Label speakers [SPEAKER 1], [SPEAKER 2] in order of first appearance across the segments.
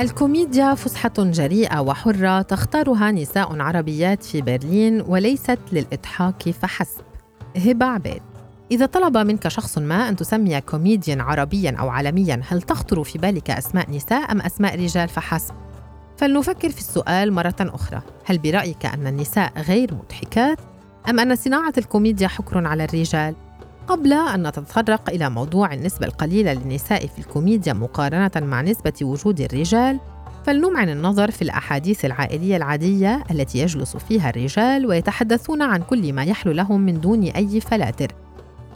[SPEAKER 1] الكوميديا فسحة جريئة وحرة تختارها نساء عربيات في برلين وليست للإضحاك فحسب. هبة عبيد إذا طلب منك شخص ما أن تسمي كوميديا عربيا أو عالميا هل تخطر في بالك أسماء نساء أم أسماء رجال فحسب؟ فلنفكر في السؤال مرة أخرى هل برأيك أن النساء غير مضحكات؟ أم أن صناعة الكوميديا حكر على الرجال؟ قبل أن نتطرق إلى موضوع النسبة القليلة للنساء في الكوميديا مقارنة مع نسبة وجود الرجال فلنمعن النظر في الأحاديث العائلية العادية التي يجلس فيها الرجال ويتحدثون عن كل ما يحلو لهم من دون أي فلاتر.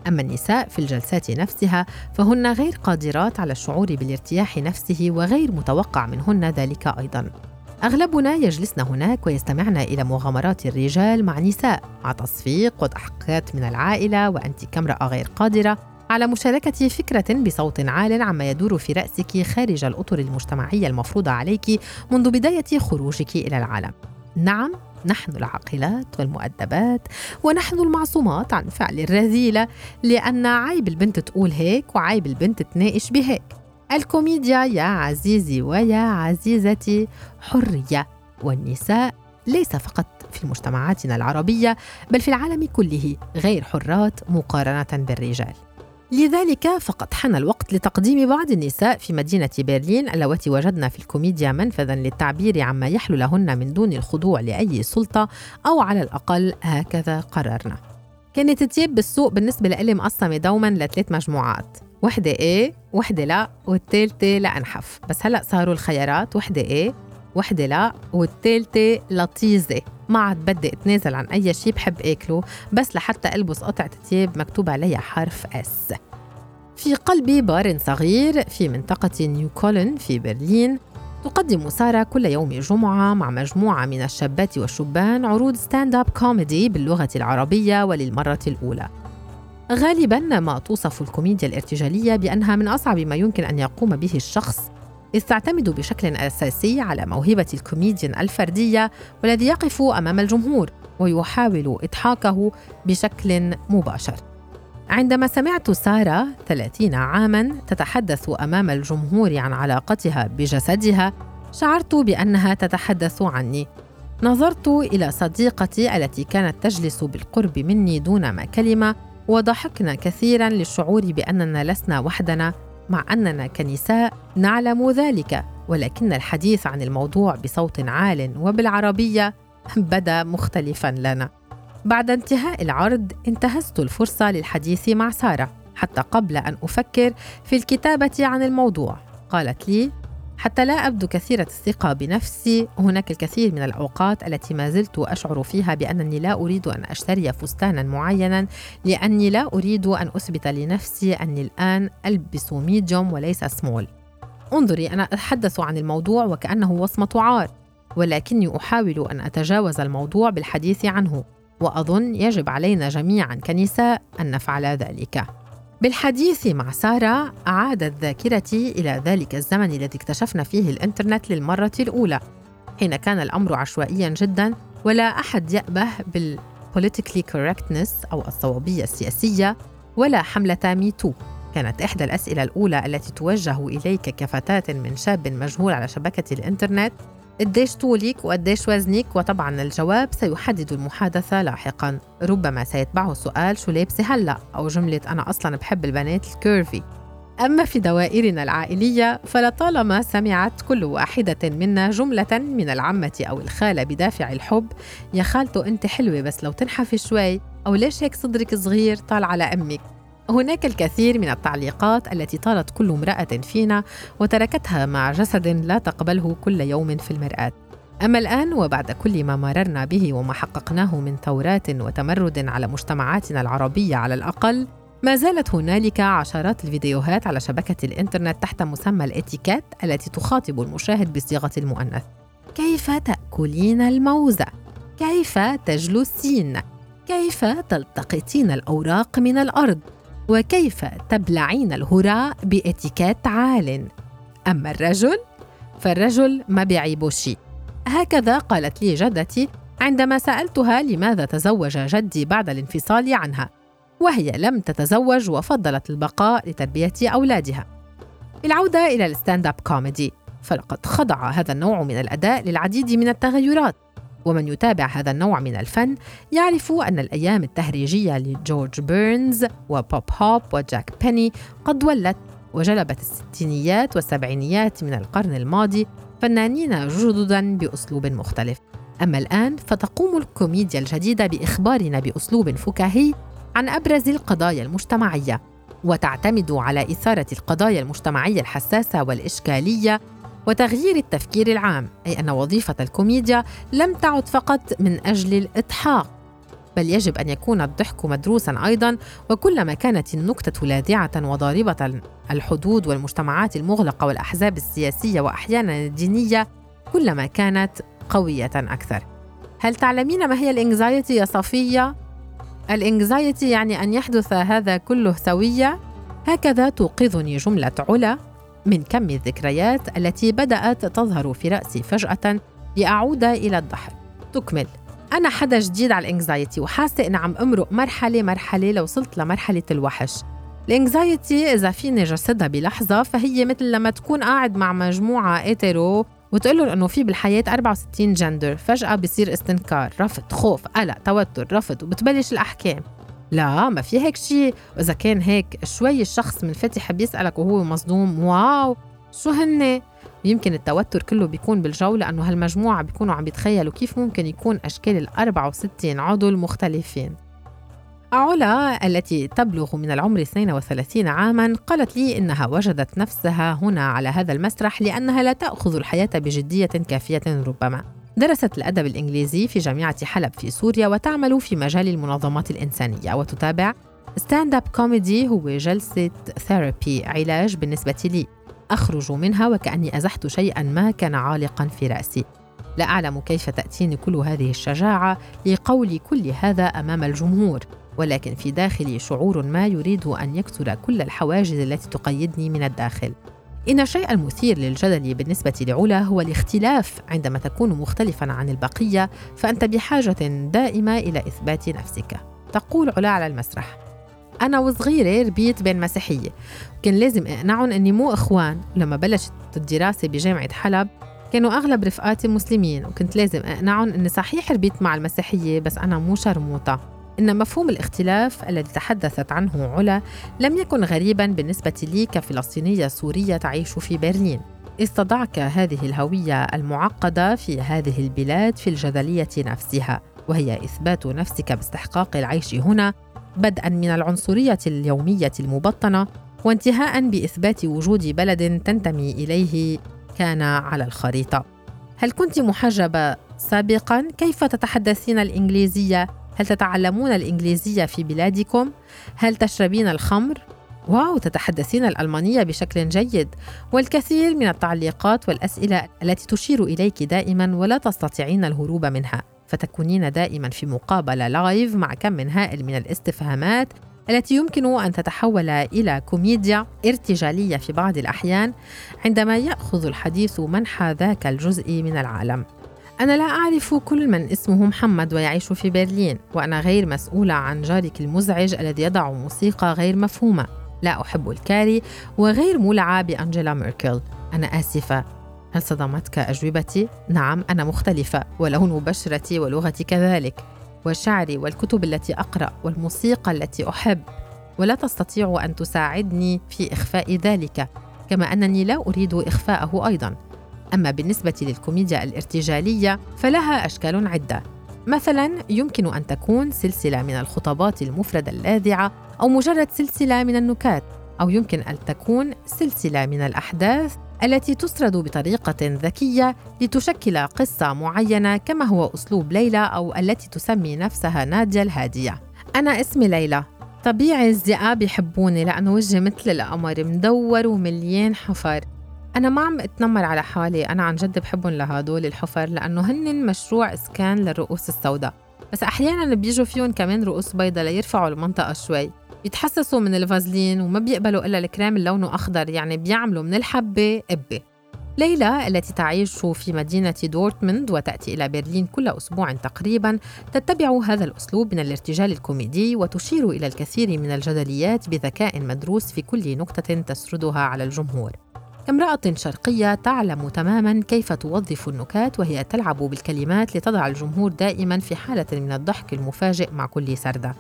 [SPEAKER 1] أما النساء في الجلسات نفسها فهن غير قادرات على الشعور بالارتياح نفسه وغير متوقع منهن ذلك أيضاً. أغلبنا يجلسن هناك ويستمعن إلى مغامرات الرجال مع نساء مع تصفيق وضحكات من العائلة وأنت كامرأة غير قادرة على مشاركة فكرة بصوت عال عما يدور في رأسك خارج الأطر المجتمعية المفروضة عليك منذ بداية خروجك إلى العالم. نعم، نحن العاقلات والمؤدبات ونحن المعصومات عن فعل الرذيلة لأن عيب البنت تقول هيك وعيب البنت تناقش بهيك. الكوميديا يا عزيزي ويا عزيزتي. حرية والنساء ليس فقط في مجتمعاتنا العربية بل في العالم كله غير حرات مقارنة بالرجال. لذلك فقد حان الوقت لتقديم بعض النساء في مدينة برلين اللواتي وجدن في الكوميديا منفذا للتعبير عما يحلو لهن من دون الخضوع لأي سلطة أو على الأقل هكذا قررنا. كانت تياب بالسوق بالنسبة لإلي مقسمة دوما لثلاث مجموعات. وحدة إيه وحدة لا والثالثة لأنحف بس هلأ صاروا الخيارات وحدة إيه وحدة لا والثالثة لطيزة ما عاد بدي أتنازل عن أي شيء بحب آكله بس لحتى ألبس قطعة تياب مكتوب عليها حرف S في قلب بار صغير في منطقة نيو كولن في برلين. تقدم سارة كل يوم جمعة مع مجموعة من الشابات والشبان عروض stand-up comedy باللغة العربية وللمرة الأولى. غالبا ما توصف الكوميديا الارتجالية بأنها من أصعب ما يمكن أن يقوم به الشخص إذ تعتمد بشكل أساسي على موهبة الكوميديان الفردية والذي يقف أمام الجمهور ويحاول إضحاكه بشكل مباشر. عندما سمعت سارة 30 عاماً تتحدث أمام الجمهور عن علاقتها بجسدها شعرت بأنها تتحدث عني. نظرت إلى صديقتي التي كانت تجلس بالقرب مني دون ما كلمة وضحكنا كثيرا للشعور بأننا لسنا وحدنا مع أننا كنساء نعلم ذلك ولكن الحديث عن الموضوع بصوت عال وبالعربية بدا مختلفا لنا. بعد انتهاء العرض انتهزت الفرصة للحديث مع سارة حتى قبل أن أفكر في الكتابة عن الموضوع. قالت لي حتى لا أبدو كثيرة الثقة بنفسي. هناك الكثير من الأوقات التي ما زلت أشعر فيها بأنني لا أريد أن أشتري فستانا معينا لأني لا أريد أن أثبت لنفسي أني الآن ألبس medium وليس سمول انظري أنا أتحدث عن الموضوع وكأنه وصمة عار ولكني أحاول أن أتجاوز الموضوع بالحديث عنه وأظن يجب علينا جميعا كنساء أن نفعل ذلك. بالحديث مع سارة أعادت ذاكرتي إلى ذلك الزمن الذي اكتشفنا فيه الإنترنت للمرة الأولى. حين كان الأمر عشوائيا جدا ولا أحد يأبه بال politically correctness أو الصوابية السياسية ولا حملة MeToo كانت إحدى الأسئلة الأولى التي توجه إليك كفتاة من شاب مجهول على شبكة الإنترنت. قديش طولك وقديش وزنك وطبعا الجواب سيحدد المحادثة لاحقا. ربما سيتبعه سؤال شو لابسة هلأ أو جملة أنا أصلا بحب البنات ال curvy أما في دوائرنا العائلية فلطالما سمعت كل واحدة منا جملة من العمة أو الخالة بدافع الحب يا خالته أنت حلوة بس لو تنحفي شوي أو ليش هيك صدرك صغير طال على أمك؟ هناك الكثير من التعليقات التي طالت كل امرأة فينا وتركتها مع جسد لا تقبله كل يوم في المرآة. أما الآن وبعد كل ما مررنا به وما حققناه من ثورات وتمرد على مجتمعاتنا العربية على الأقل، ما زالت هنالك عشرات الفيديوهات على شبكة الإنترنت تحت مسمى الإتيكيت التي تخاطب المشاهد بصيغة المؤنث. كيف تأكلين الموزة؟ كيف تجلسين؟ كيف تلتقطين الأوراق من الأرض؟ وكيف تبلعين الهراء بإتيكيت عال؟ أما الرجل فالرجل ما بيعيبه شيء هكذا قالت لي جدتي عندما سألتها لماذا تزوج جدي بعد الانفصال عنها وهي لم تتزوج وفضلت البقاء لتربية أولادها. العودة إلى ال stand-up comedy فلقد خضع هذا النوع من الأداء للعديد من التغيرات. ومن يتابع هذا النوع من الفن يعرف أن الأيام التهريجية لجورج بيرنز وبوب هوب وجاك بيني قد ولت وجلبت الستينيات والسبعينيات من القرن الماضي فنانين جددا بأسلوب مختلف. أما الآن فتقوم الكوميديا الجديدة بإخبارنا بأسلوب فكاهي عن أبرز القضايا المجتمعية وتعتمد على إثارة القضايا المجتمعية الحساسة والإشكالية وتغيير التفكير العام أي أن وظيفة الكوميديا لم تعد فقط من أجل الإضحاك بل يجب أن يكون الضحك مدروسا أيضا وكلما كانت النكتة لاذعة وضاربة الحدود والمجتمعات المغلقة والأحزاب السياسية وأحيانا الدينية كلما كانت قوية أكثر هل تعلمين ما هي ال anxiety يا صفية؟ ال anxiety يعني أن يحدث هذا كله سوية؟ هكذا توقظني جملة علا من كم الذكريات التي بدأت تظهر في رأسي فجأة لأعود إلى الضحك. تكمل. أنا حدا جديد على ال anxiety وحاسة إني عم أمرق مرحلة مرحلة لوصلت لمرحلة الوحش. ال anxiety إذا فيني جسدها بلحظة فهي مثل لما تكون قاعد مع مجموعة إترو وتقول لهم إنه في بالحياة 64 جندر فجأة بصير استنكار رفض خوف قلق توتر رفض وبتبلش الأحكام. لا ما في هيك شيء. واذا كان هيك شوي الشخص منفتح بيسألك وهو مصدوم واو! شو هن؟ يمكن التوتر كله بيكون بالجو لأنه هالمجموعة بيكونوا عم بيتخيلوا كيف ممكن يكون أشكال ال 64 عضو المختلفين علا التي تبلغ من العمر 32 عاما قالت لي إنها وجدت نفسها هنا على هذا المسرح لأنها لا تأخذ الحياة بجدية كافية ربما. درست الأدب الإنجليزي في جامعة حلب في سوريا وتعمل في مجال المنظمات الإنسانية وتتابع stand-up comedy هو جلسة therapy علاج بالنسبة لي. أخرج منها وكأني أزحت شيئا ما كان عالقا في رأسي. لا أعلم كيف تأتيني كل هذه الشجاعة لقول كل هذا أمام الجمهور ولكن في داخلي شعور ما يريد أن يكسر كل الحواجز التي تقيدني من الداخل. إن الشيء المثير للجدل بالنسبة لعلا هو الاختلاف عندما تكون مختلفا عن البقية فأنت بحاجة دائمة إلى إثبات نفسك. تقول علا على المسرح أنا وصغيرة ربيت بين مسيحية كان لازم أقنعهم أني مو إخوان. لما بلشت الدراسة بجامعة حلب كانوا أغلب رفقاتي مسلمين وكنت لازم أقنعهم أني صحيح ربيت مع المسيحية بس أنا مو شرموطة. إن مفهوم الاختلاف الذي تحدثت عنه علا لم يكن غريبا بالنسبة لي كفلسطينية سورية تعيش في برلين استضعك هذه الهوية المعقدة في هذه البلاد في الجدلية نفسها وهي إثبات نفسك باستحقاق العيش هنا بدءا من العنصرية اليومية المبطنة وانتهاء بإثبات وجود بلد تنتمي إليه كان على الخريطة هل كنت محجبة سابقا؟ كيف تتحدثين الإنجليزية؟ هل تتعلمون الإنجليزية في بلادكم؟ هل تشربين الخمر؟ wow تتحدثين الألمانية بشكل جيد والكثير من التعليقات والأسئلة التي تشير إليك دائما ولا تستطيعين الهروب منها فتكونين دائما في مقابلة live مع كم من هائل من الاستفهامات التي يمكن أن تتحول إلى كوميديا ارتجالية في بعض الأحيان عندما يأخذ الحديث منحى ذاك الجزء من العالم أنا لا أعرف كل من اسمه محمد ويعيش في برلين وأنا غير مسؤولة عن جارك المزعج الذي يضع موسيقى غير مفهومة. لا أحب الكاري وغير مولعة بأنجيلا ميركل. أنا آسفة. هل صدمتك أجوبتي؟ نعم أنا مختلفة ولون بشرتي ولغتي كذلك. وشعري والكتب التي أقرأ والموسيقى التي أحب. ولا تستطيع أن تساعدني في إخفاء ذلك كما أنني لا أريد إخفاءه أيضاً. أما بالنسبة للكوميديا الارتجالية فلها أشكال عدة. مثلا يمكن أن تكون سلسلة من الخطابات المفردة اللاذعة أو مجرد سلسلة من النكات أو يمكن أن تكون سلسلة من الأحداث التي تسرد بطريقة ذكية لتشكل قصة معينة كما هو أسلوب ليلى أو التي تسمي نفسها نادية الهادية. أنا اسمي ليلى. طبيعي الذئاب يحبوني لأنه وجهي مثل القمر مدور ومليان حفر. أنا ما عم أتنمر على حالي. أنا عن جد بحبهم لهدول الحفر لأنه هن مشروع إسكان للرؤوس السوداء. بس أحيانا بيجوا فيهم كمان رؤوس بيضاء ليرفعوا المنطقة شوي. بيتحسسوا من الفازلين وما بيقبلوا إلا الكريم اللي لونه أخضر يعني بيعملوا من الحبة قبة. ليلى التي تعيش في مدينة دورتموند وتأتي إلى برلين كل أسبوع تقريبا تتبع هذا الأسلوب من الارتجال الكوميدي وتشير إلى الكثير من الجدليات بذكاء مدروس في كل نكتة تسردها على الجمهور. كامرأة شرقية تعلم تماما كيف توظف النكات وهي تلعب بالكلمات لتضع الجمهور دائما في حالة من الضحك المفاجئ مع كل سردة.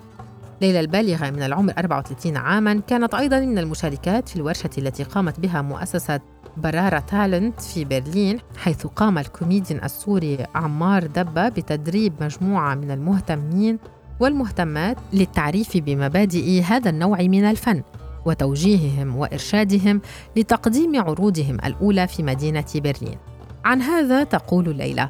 [SPEAKER 1] ليلى البالغة من العمر 34 عاما كانت أيضا من المشاركات في الورشة التي قامت بها مؤسسة برارة تالنت في برلين حيث قام الكوميديان السوري عمار دبة بتدريب مجموعة من المهتمين والمهتمات للتعريف بمبادئ هذا النوع من الفن. وتوجيههم وإرشادهم لتقديم عروضهم الأولى في مدينة برلين. عن هذا تقول ليلى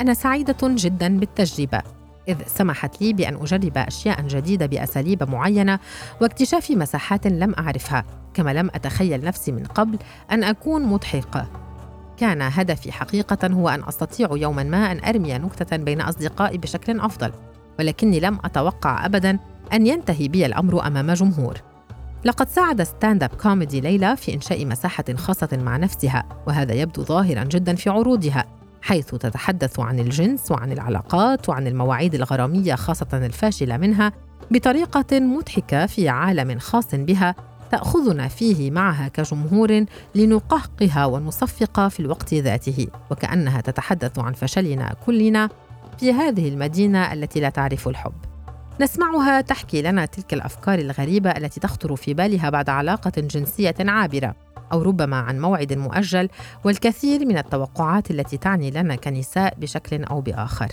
[SPEAKER 1] أنا سعيدة جدا بالتجربة إذ سمحت لي بأن أجرب أشياء جديدة بأساليب معينة واكتشاف مساحات لم أعرفها كما لم أتخيل نفسي من قبل أن أكون مضحكة كان هدفي حقيقة هو أن أستطيع يوما ما أن أرمي نكتة بين أصدقائي بشكل أفضل ولكني لم أتوقع أبدا أن ينتهي بي الأمر أمام جمهور. لقد ساعد stand-up comedy ليلى في إنشاء مساحة خاصة مع نفسها وهذا يبدو ظاهرا جدا في عروضها حيث تتحدث عن الجنس وعن العلاقات وعن المواعيد الغرامية خاصة الفاشلة منها بطريقة مضحكة في عالم خاص بها تأخذنا فيه معها كجمهور لنقهقها ونصفق في الوقت ذاته وكأنها تتحدث عن فشلنا كلنا في هذه المدينة التي لا تعرف الحب. نسمعها تحكي لنا تلك الأفكار الغريبة التي تخطر في بالها بعد علاقة جنسية عابرة أو ربما عن موعد مؤجل والكثير من التوقعات التي تعني لنا كنساء بشكل أو بآخر.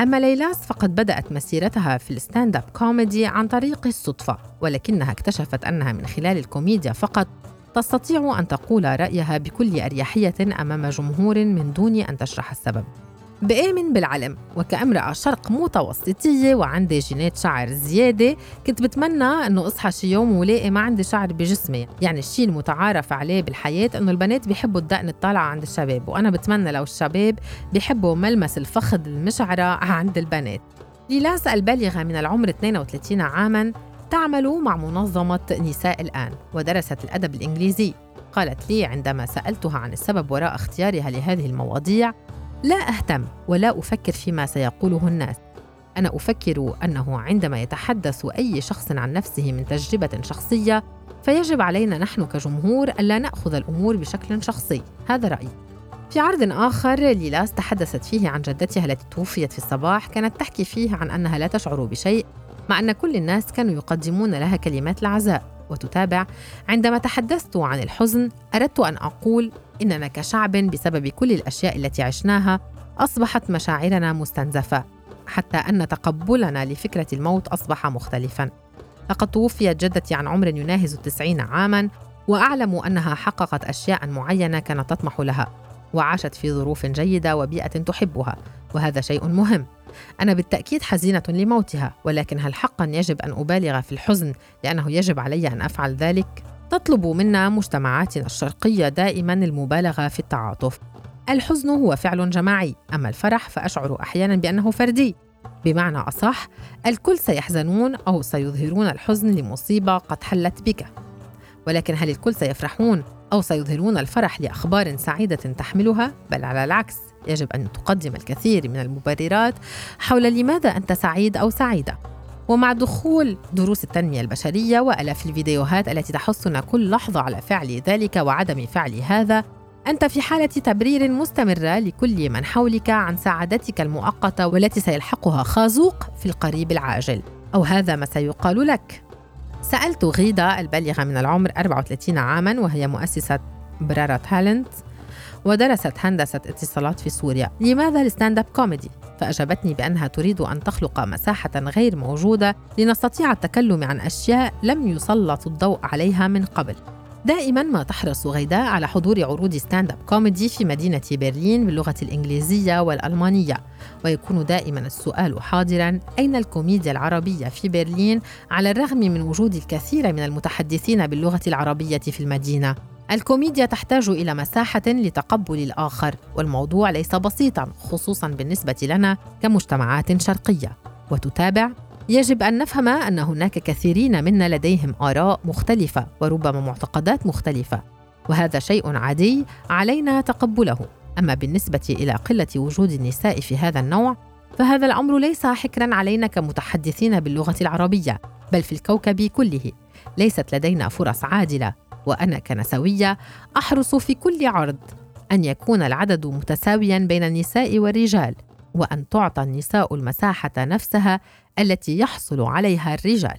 [SPEAKER 1] أما ليلاس فقد بدأت مسيرتها في ال stand up comedy عن طريق الصدفة ولكنها اكتشفت أنها من خلال الكوميديا فقط. تستطيع أن تقول رأيها بكل أريحية أمام جمهور من دون أن تشرح السبب. بآمن بالعلم وكأمرأة شرق متوسطية وعندي جينات شعر زيادة كنت بتمنى أنه أصحى شي يوم ولاقي ما عندي شعر بجسمي. يعني الشيء المتعارف عليه بالحياة أنه البنات بيحبوا الدقن الطالعة عند الشباب وأنا بتمنى لو الشباب بيحبوا ملمس الفخذ المشعرة عند البنات. ليلاس البالغة من العمر 32 عاماً تعمل مع منظمة نساء الآن ودرست الأدب الإنجليزي. قالت لي عندما سألتها عن السبب وراء اختيارها لهذه المواضيع لا أهتم ولا أفكر فيما سيقوله الناس. أنا أفكر أنه عندما يتحدث أي شخص عن نفسه من تجربة شخصية فيجب علينا نحن كجمهور الا نأخذ الأمور بشكل شخصي. هذا رأيي. في عرض آخر ليلاس تحدثت فيه عن جدتها التي توفيت في الصباح كانت تحكي فيه عن أنها لا تشعر بشيء مع أن كل الناس كانوا يقدمون لها كلمات العزاء. وتتابع عندما تحدثت عن الحزن أردت أن أقول إننا كشعب بسبب كل الأشياء التي عشناها أصبحت مشاعرنا مستنزفة حتى أن تقبلنا لفكرة الموت أصبح مختلفاً لقد توفيت جدتي عن عمر يناهز التسعين عاماً وأعلم أنها حققت أشياء معينة كانت تطمح لها وعاشت في ظروف جيدة وبيئة تحبها وهذا شيء مهم أنا بالتأكيد حزينة لموتها ولكن هل حقا يجب أن أبالغ في الحزن لأنه يجب علي أن أفعل ذلك؟ تطلب منا مجتمعاتنا الشرقية دائما المبالغة في التعاطف. الحزن هو فعل جماعي أما الفرح فأشعر أحيانا بأنه فردي. بمعنى أصح الكل سيحزنون أو سيظهرون الحزن لمصيبة قد حلت بك. ولكن هل الكل سيفرحون أو سيظهرون الفرح لأخبار سعيدة تحملها؟ بل على العكس يجب أن تقدم الكثير من المبررات حول لماذا أنت سعيد أو سعيدة. ومع دخول دروس التنمية البشرية وألاف الفيديوهات التي تحثنا كل لحظة على فعل ذلك وعدم فعل هذا أنت في حالة تبرير مستمرة لكل من حولك عن سعادتك المؤقتة والتي سيلحقها خازوق في القريب العاجل. أو هذا ما سيقال لك. سألت غيدا البالغة من العمر 34 عاماً وهي مؤسسة برارا تالنت ودرست هندسة اتصالات في سوريا. لماذا ال stand up comedy؟ فأجابتني بأنها تريد أن تخلق مساحة غير موجودة لنستطيع التكلم عن أشياء لم يسلط الضوء عليها من قبل. دائما ما تحرص غيداء على حضور عروض stand up comedy في مدينة برلين باللغة الإنجليزية والألمانية. ويكون دائما السؤال حاضرا أين الكوميديا العربية في برلين على الرغم من وجود الكثير من المتحدثين باللغة العربية في المدينة؟ الكوميديا تحتاج إلى مساحة لتقبل الآخر والموضوع ليس بسيطا خصوصا بالنسبة لنا كمجتمعات شرقية. وتتابع؟ يجب أن نفهم أن هناك كثيرين منا لديهم آراء مختلفة وربما معتقدات مختلفة. وهذا شيء عادي علينا تقبله. أما بالنسبة إلى قلة وجود النساء في هذا النوع فهذا الأمر ليس حكرا علينا كمتحدثين باللغة العربية بل في الكوكب كله. ليست لدينا فرص عادلة وأنا كنسوية أحرص في كل عرض أن يكون العدد متساويا بين النساء والرجال وأن تعطى النساء المساحة نفسها التي يحصل عليها الرجال.